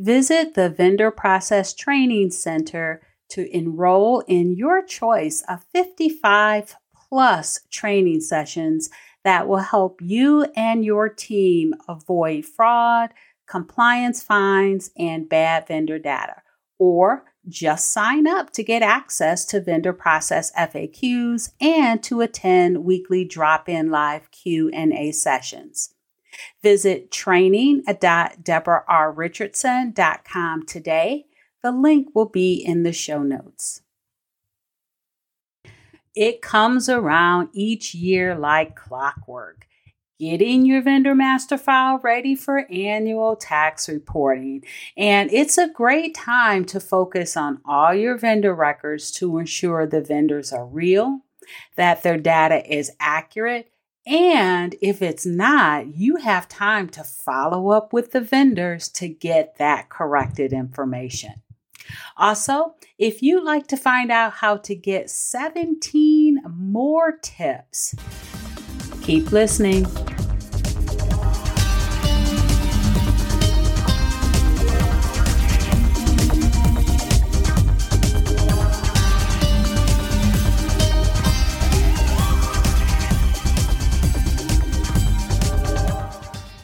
Visit the Vendor Process Training Center to enroll in your choice of 55 plus training sessions that will help you and your team avoid fraud, compliance fines, and bad vendor data. Or just sign up to get access to vendor process FAQs and to attend weekly drop-in live Q&A sessions. Visit training.debrarrichardson.com today. The link will be in the show notes. It comes around each year like clockwork. Getting your vendor master file ready for annual tax reporting. And it's a great time to focus on all your vendor records to ensure the vendors are real, that their data is accurate, and if it's not, you have time to follow up with the vendors to get that corrected information. Also, if you'd like to find out how to get 17 more tips, keep listening.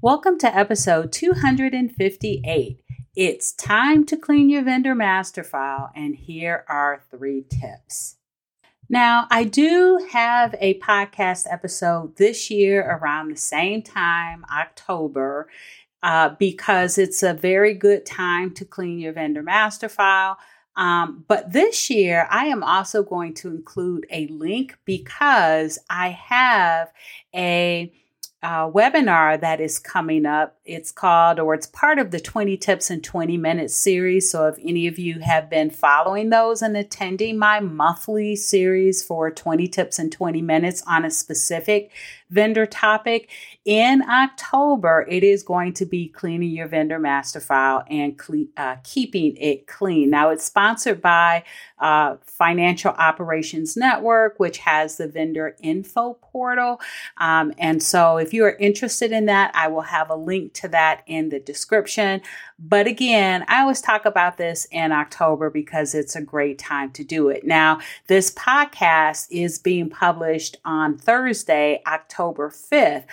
Welcome to episode 258. It's time to clean your vendor master file, and here are three tips. Now, I do have a podcast episode this year around the same time, October, uh, because it's a very good time to clean your vendor master file. Um, but this year, I am also going to include a link because I have a uh, webinar that is coming up. It's called, or it's part of the 20 Tips in 20 Minutes series. So, if any of you have been following those and attending my monthly series for 20 Tips in 20 Minutes on a specific vendor topic, in October, it is going to be cleaning your vendor master file and cle- uh, keeping it clean. Now, it's sponsored by uh, Financial Operations Network, which has the vendor info portal. Um, and so, if you are interested in that, I will have a link to that in the description. But again, I always talk about this in October because it's a great time to do it. Now, this podcast is being published on Thursday, October 5th.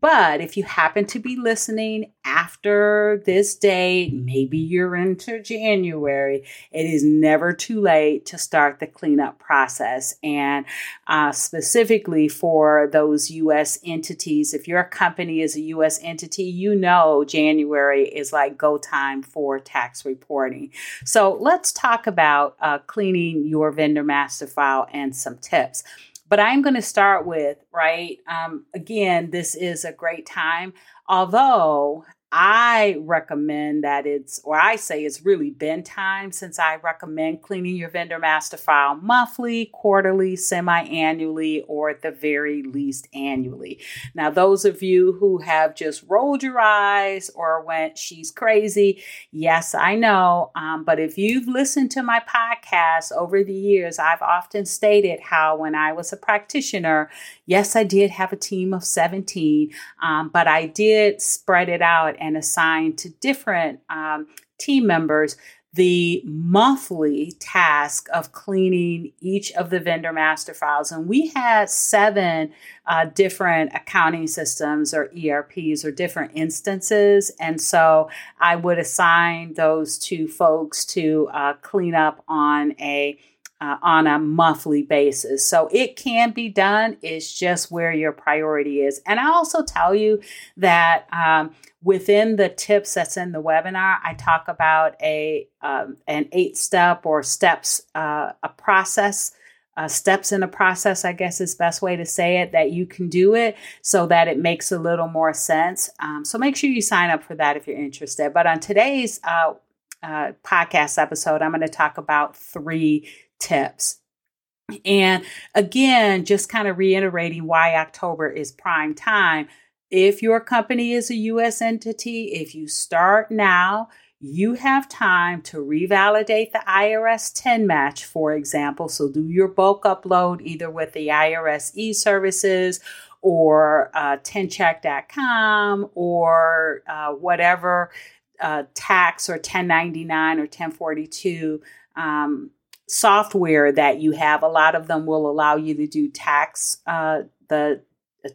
But if you happen to be listening after this date, maybe you're into January, it is never too late to start the cleanup process. And uh, specifically for those U.S. entities, if your company is a U.S. entity, you know January is like go time for tax reporting. So let's talk about uh, cleaning your vendor master file and some tips. But I'm going to start with, right? Um, again, this is a great time. Although I recommend that it's, or I say it's really been time since I recommend cleaning your vendor master file monthly, quarterly, semi annually, or at the very least annually. Now, those of you who have just rolled your eyes or went, she's crazy, yes, I know. Um, but if you've listened to my podcast over the years, I've often stated how when I was a practitioner, yes, I did have a team of 17, um, but I did spread it out and assign to different um, team members the monthly task of cleaning each of the vendor master files. And we had seven uh, different accounting systems or ERPs or different instances. And so I would assign those two folks to uh, clean up on a uh, on a monthly basis. So it can be done. It's just where your priority is. And I also tell you that um, within the tips that's in the webinar, I talk about a um, an eight step or steps uh, a process. Uh, steps in a process, I guess is best way to say it, that you can do it so that it makes a little more sense. Um, so make sure you sign up for that if you're interested. But on today's uh, uh, podcast episode, I'm going to talk about three tips. And again, just kind of reiterating why October is prime time. If your company is a US entity, if you start now, you have time to revalidate the IRS TIN match, for example. So do your bulk upload either with the IRS e services or uh, tincheck.com or uh, whatever uh, tax or 1099 or 1042 um, software that you have. A lot of them will allow you to do tax, uh, the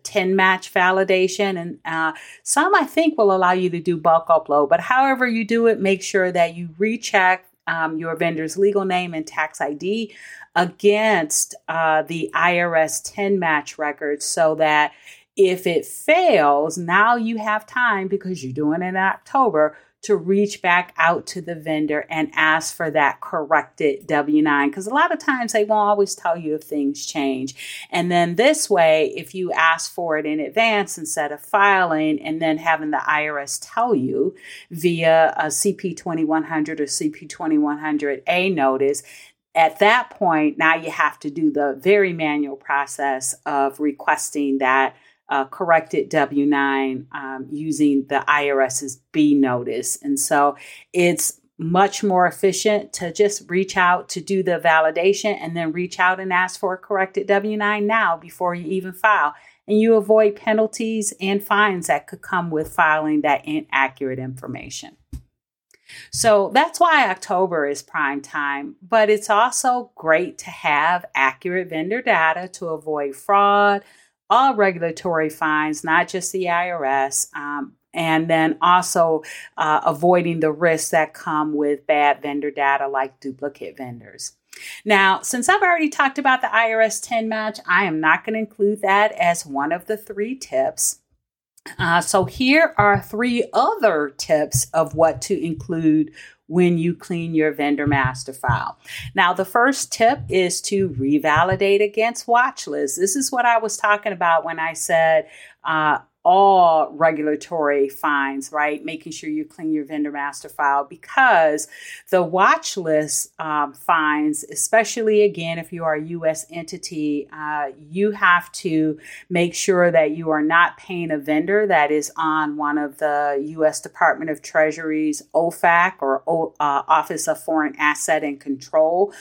TIN match validation, and uh, some I think will allow you to do bulk upload. But however you do it, make sure that you recheck um, your vendor's legal name and tax ID against uh, the IRS TIN match records so that if it fails, now you have time because you're doing it in October to reach back out to the vendor and ask for that corrected W 9. Because a lot of times they won't always tell you if things change. And then this way, if you ask for it in advance instead of filing and then having the IRS tell you via a CP 2100 or CP 2100A notice, at that point, now you have to do the very manual process of requesting that uh, corrected W 9 um, using the IRS's B notice. And so it's much more efficient to just reach out to do the validation and then reach out and ask for a corrected W 9 now before you even file. And you avoid penalties and fines that could come with filing that inaccurate information. So that's why October is prime time, but it's also great to have accurate vendor data to avoid fraud, all regulatory fines, not just the IRS. Um, and then also uh, avoiding the risks that come with bad vendor data like duplicate vendors. Now, since I've already talked about the IRS TIN match, I am not going to include that as one of the three tips. Uh, so, here are three other tips of what to include when you clean your vendor master file. Now, the first tip is to revalidate against watch lists. This is what I was talking about when I said uh, all regulatory fines, right? Making sure you clean your vendor master file because the watch list um, fines, especially again, if you are a U.S. entity, uh, you have to make sure that you are not paying a vendor that is on one of the U.S. Department of Treasury's OFAC or o, uh, Office of Foreign Asset and Control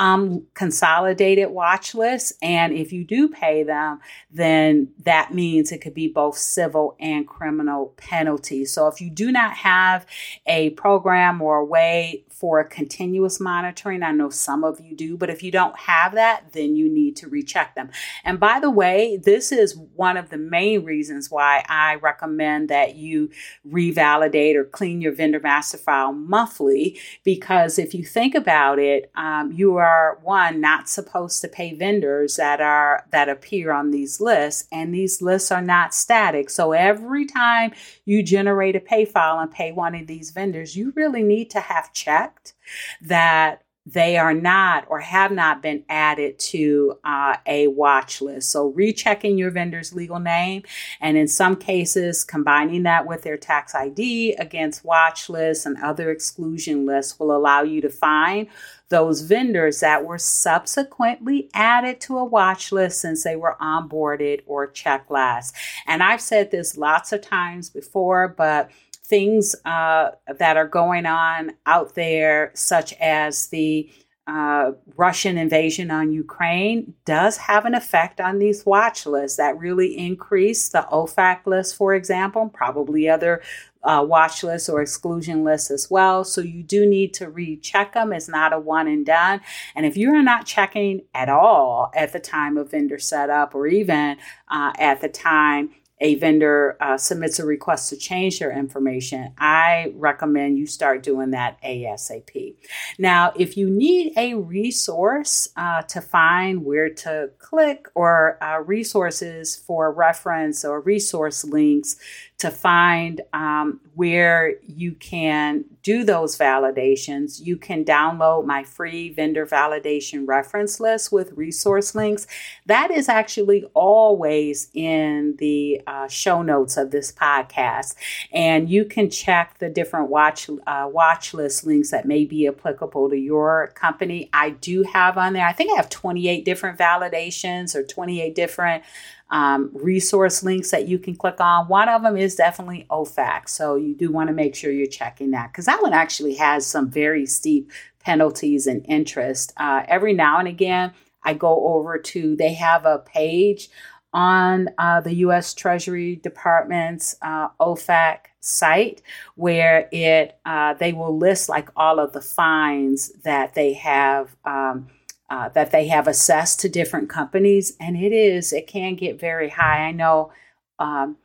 um, consolidated watch lists. And if you do pay them, then that means it could be both civil and criminal penalties. So if you do not have a program or a way for a continuous monitoring. I know some of you do, but if you don't have that, then you need to recheck them. And by the way, this is one of the main reasons why I recommend that you revalidate or clean your vendor master file monthly, because if you think about it, um, you are one not supposed to pay vendors that are that appear on these lists, and these lists are not static. So every time you generate a pay file and pay one of these vendors, you really need to have checked that they are not or have not been added to uh, a watch list. So, rechecking your vendor's legal name and in some cases, combining that with their tax ID against watch lists and other exclusion lists will allow you to find those vendors that were subsequently added to a watch list since they were onboarded or checked last. And I've said this lots of times before, but things uh, that are going on out there, such as the uh, Russian invasion on Ukraine, does have an effect on these watch lists that really increase the OFAC list, for example, probably other uh, watch lists or exclusion lists as well. So you do need to recheck them. It's not a one and done. And if you are not checking at all at the time of vendor setup or even uh, at the time a vendor uh, submits a request to change their information, I recommend you start doing that ASAP. Now, if you need a resource uh, to find where to click or uh, resources for reference or resource links to find um, where you can do those validations, you can download my free vendor validation reference list with resource links. That is actually always in the uh, show notes of this podcast, and you can check the different watch uh, watch list links that may be applicable to your company. I do have on there. I think I have 28 different validations or 28 different um, resource links that you can click on. One of them is definitely OFAC. So you do want to make sure you're checking that because that one actually has some very steep penalties and interest. Uh, every now and again, I go over to, they have a page on uh, the U.S. Treasury Department's uh, OFAC site where it uh, they will list like all of the fines that they have um, uh, that they have assessed to different companies, and it is it can get very high. I know um,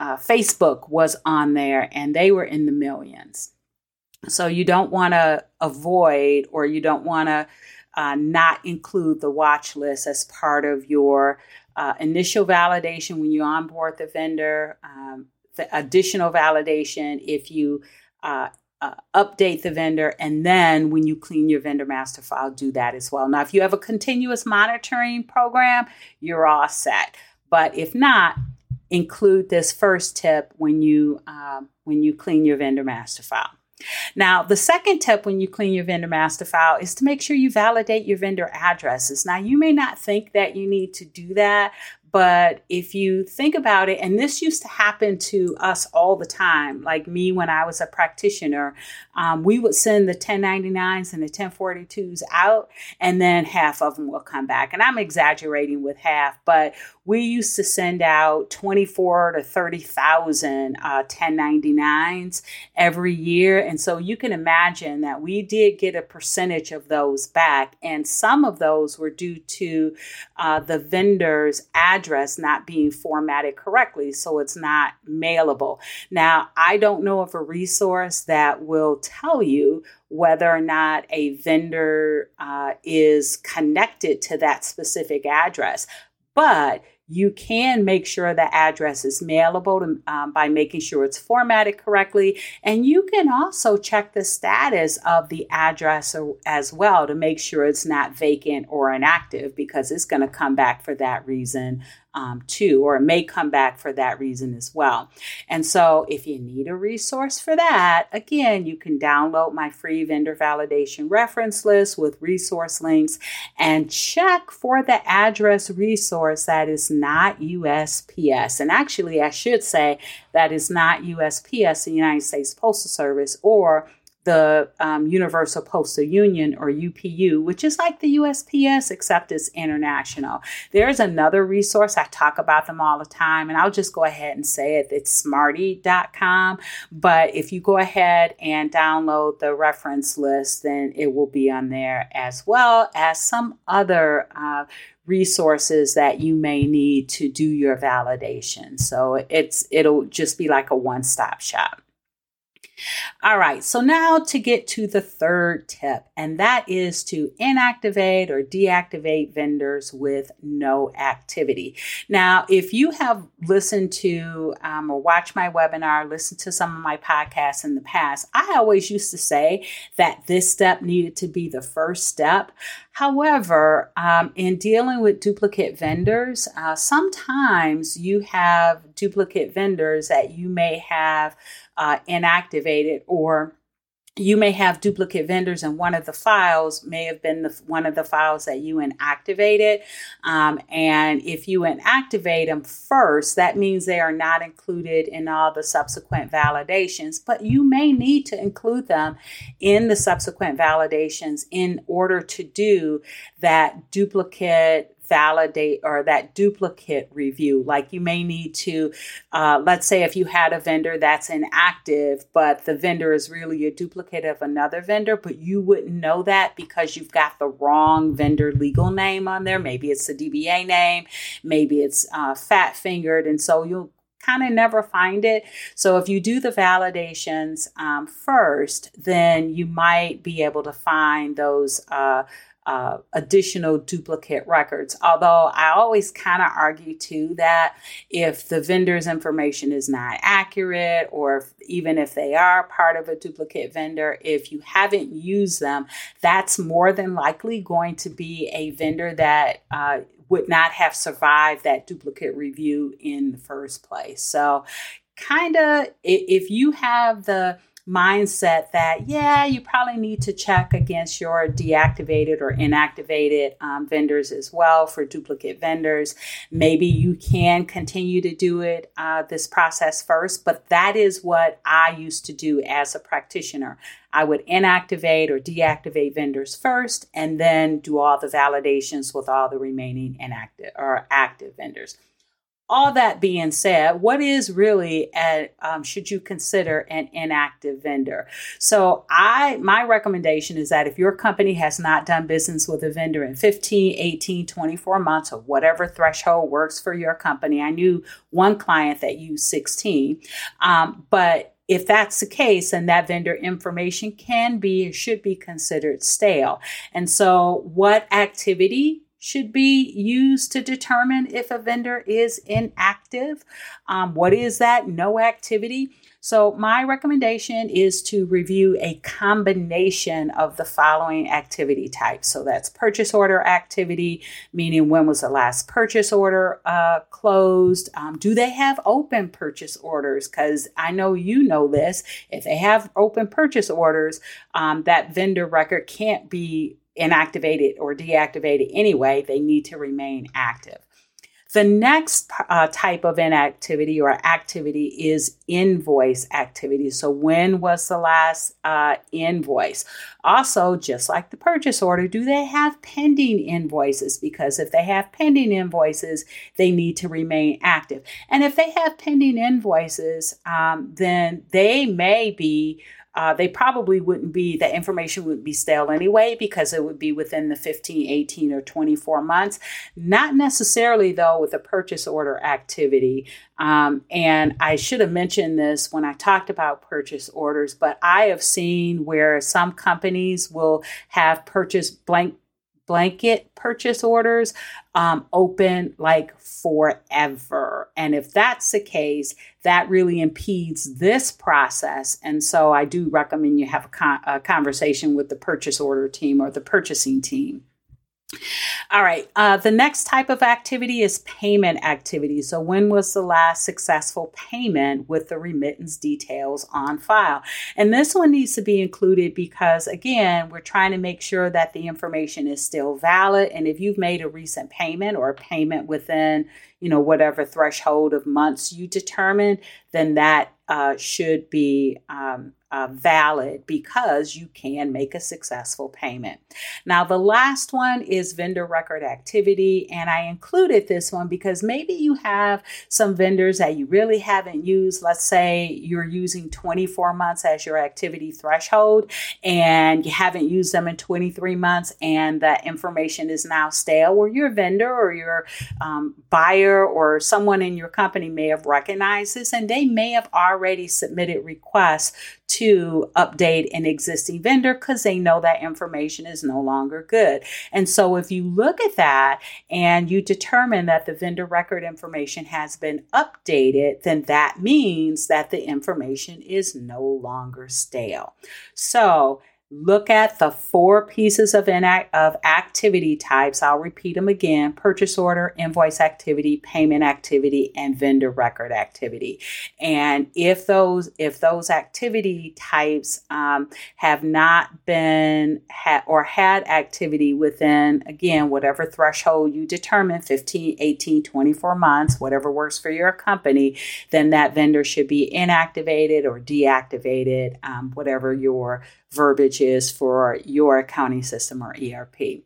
uh, Facebook was on there, and they were in the millions. So you don't want to avoid, or you don't want to uh, not include the watch list as part of your uh, initial validation when you onboard the vendor. Um, the additional validation if you uh, uh, update the vendor, and then when you clean your vendor master file, do that as well. Now, if you have a continuous monitoring program, you're all set. But if not, include this first tip when you um, when you clean your vendor master file. Now, the second tip when you clean your vendor master file is to make sure you validate your vendor addresses. Now, you may not think that you need to do that, but if you think about it, and this used to happen to us all the time, like me when I was a practitioner, um, we would send the 1099s and the 1042s out, and then half of them will come back. And I'm exaggerating with half, but we used to send out 24 to 30,000 uh, 1099s every year. And so you can imagine that we did get a percentage of those back, and some of those were due to uh, the vendor's address address not being formatted correctly, so it's not mailable. Now, I don't know of a resource that will tell you whether or not a vendor uh, is connected to that specific address, but you can make sure the address is mailable to, um, by making sure it's formatted correctly. And you can also check the status of the address as well to make sure it's not vacant or inactive because it's going to come back for that reason um, too, or it may come back for that reason as well. And so, if you need a resource for that, again, you can download my free vendor validation reference list with resource links and check for the address resource that is not USPS. And actually, I should say that is not USPS, the United States Postal Service, or the um, Universal Postal Union or UPU, which is like the USPS, except it's international. There's another resource, I talk about them all the time, and I'll just go ahead and say it. It's smarty.com. But if you go ahead and download the reference list, then it will be on there as well as some other uh, resources that you may need to do your validation. So it's it'll just be like a one-stop shop. All right, so now to get to the third tip, and that is to inactivate or deactivate vendors with no activity. Now, if you have listened to um, or watched my webinar, listened to some of my podcasts in the past, I always used to say that this step needed to be the first step. However, um, in dealing with duplicate vendors, uh, sometimes you have duplicate vendors that you may have uh, inactivated or you may have duplicate vendors and one of the files may have been the, one of the files that you inactivated. Um, and if you inactivate them first that means they are not included in all the subsequent validations but you may need to include them in the subsequent validations in order to do that duplicate validate or that duplicate review. Like you may need to, uh, let's say, if you had a vendor that's inactive, but the vendor is really a duplicate of another vendor, but you wouldn't know that because you've got the wrong vendor legal name on there. Maybe it's a DBA name, maybe it's uh, fat fingered. And so you'll kind of never find it. So if you do the validations um, first, then you might be able to find those uh, uh, additional duplicate records. Although I always kind of argue too that if the vendor's information is not accurate, or if, even if they are part of a duplicate vendor, if you haven't used them, that's more than likely going to be a vendor that uh, would not have survived that duplicate review in the first place. So, kind of, if you have the mindset that, yeah, you probably need to check against your deactivated or inactivated um, vendors as well for duplicate vendors. Maybe you can continue to do it, uh, this process first, but that is what I used to do as a practitioner. I would inactivate or deactivate vendors first and then do all the validations with all the remaining inactive or active vendors all that being said, what is really a, um, should you consider an inactive vendor? So I my recommendation is that if your company has not done business with a vendor in 15, 18, 24 months or whatever threshold works for your company. I knew one client that used 16, um, but if that's the case, then that vendor information can be and should be considered stale. And so, what activity should be used to determine if a vendor is inactive. Um, what is that? No activity. So, my recommendation is to review a combination of the following activity types. So, that's purchase order activity, meaning when was the last purchase order uh, closed? Um, do they have open purchase orders? Because I know you know this. If they have open purchase orders, um, that vendor record can't be inactivated or deactivated anyway, they need to remain active. The next uh, type of inactivity or activity is invoice activity. So, when was the last uh, invoice? Also, just like the purchase order, do they have pending invoices? Because if they have pending invoices, they need to remain active. And if they have pending invoices, um, then they may be uh, they probably wouldn't be, the information would be stale anyway because it would be within the 15, 18, or 24 months. Not necessarily, though, with a purchase order activity. Um, and I should have mentioned this when I talked about purchase orders, but I have seen where some companies will have purchase blank blanket purchase orders um, open like forever. And if that's the case, that really impedes this process. And so I do recommend you have a, con- a conversation with the purchase order team or the purchasing team. All right. Uh, the next type of activity is payment activity. So, when was the last successful payment with the remittance details on file? And this one needs to be included because, again, we're trying to make sure that the information is still valid. And if you've made a recent payment or a payment within, you know, whatever threshold of months you determined, then that uh, should be um, uh, valid because you can make a successful payment. Now, the last one is vendor record activity, and I included this one because maybe you have some vendors that you really haven't used. Let's say you're using 24 months as your activity threshold, and you haven't used them in 23 months, and that information is now stale, or your vendor or your um, buyer or someone in your company may have recognized this and they may have already submitted requests to update an existing vendor because they know that information is no longer good. And so if you look at that and you determine that the vendor record information has been updated, then that means that the information is no longer stale. So Look at the four pieces of, inact- of activity types. I'll repeat them again purchase order, invoice activity, payment activity, and vendor record activity. And if those if those activity types um, have not been ha- or had activity within, again, whatever threshold you determine 15, 18, 24 months, whatever works for your company, then that vendor should be inactivated or deactivated, um, whatever your verbiage is for your accounting system or ERP.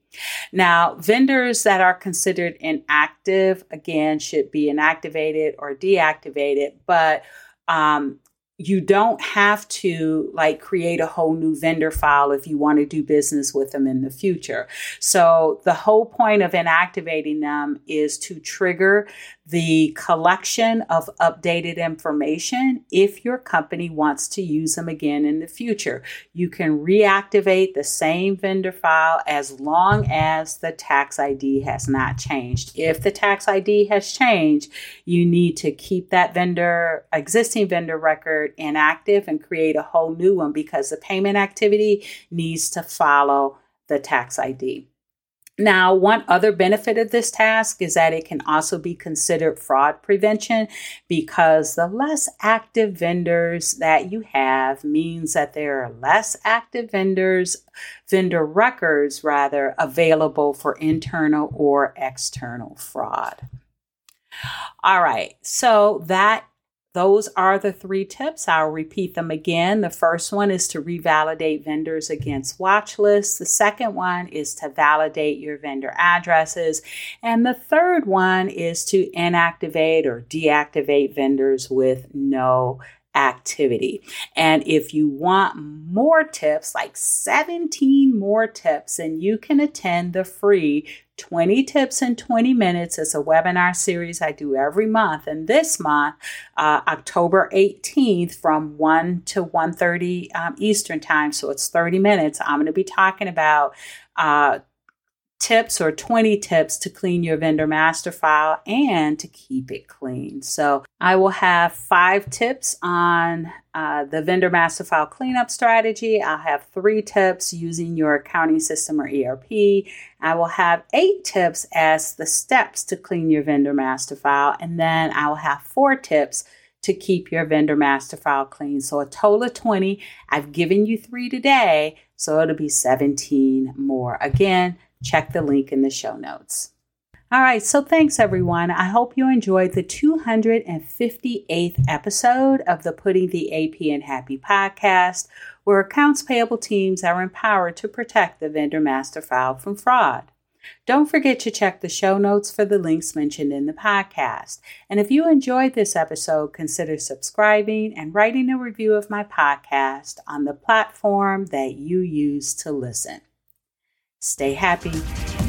Now, vendors that are considered inactive, again, should be inactivated or deactivated, but um, you don't have to like create a whole new vendor file if you want to do business with them in the future. So the whole point of inactivating them is to trigger the collection of updated information if your company wants to use them again in the future. You can reactivate the same vendor file as long as the tax ID has not changed. If the tax ID has changed, you need to keep that vendor, existing vendor record inactive and create a whole new one because the payment activity needs to follow the tax ID. Now, one other benefit of this task is that it can also be considered fraud prevention because the less active vendors that you have means that there are less active vendors, vendor records rather, available for internal or external fraud. All right, so that those are the three tips. I'll repeat them again. The first one is to revalidate vendors against watch lists. The second one is to validate your vendor addresses. And the third one is to inactivate or deactivate vendors with no activity. And if you want more tips, like 17 more tips, then you can attend the free 20 tips in 20 minutes. It's a webinar series I do every month. And this month, uh, October 18th from 1 to 1.30 um, Eastern time, so it's 30 minutes, I'm going to be talking about uh, tips or 20 tips to clean your vendor master file and to keep it clean. So I will have five tips on uh, the vendor master file cleanup strategy. I'll have three tips using your accounting system or ERP. I will have eight tips as the steps to clean your vendor master file. And then I will have four tips to keep your vendor master file clean. So a total of 20. I've given you three today, so it'll be 17 more. Again, check the link in the show notes. All right, so thanks everyone. I hope you enjoyed the 258th episode of the Putting the AP in Happy podcast, where accounts payable teams are empowered to protect the vendor master file from fraud. Don't forget to check the show notes for the links mentioned in the podcast. And if you enjoyed this episode, consider subscribing and writing a review of my podcast on the platform that you use to listen. Stay happy.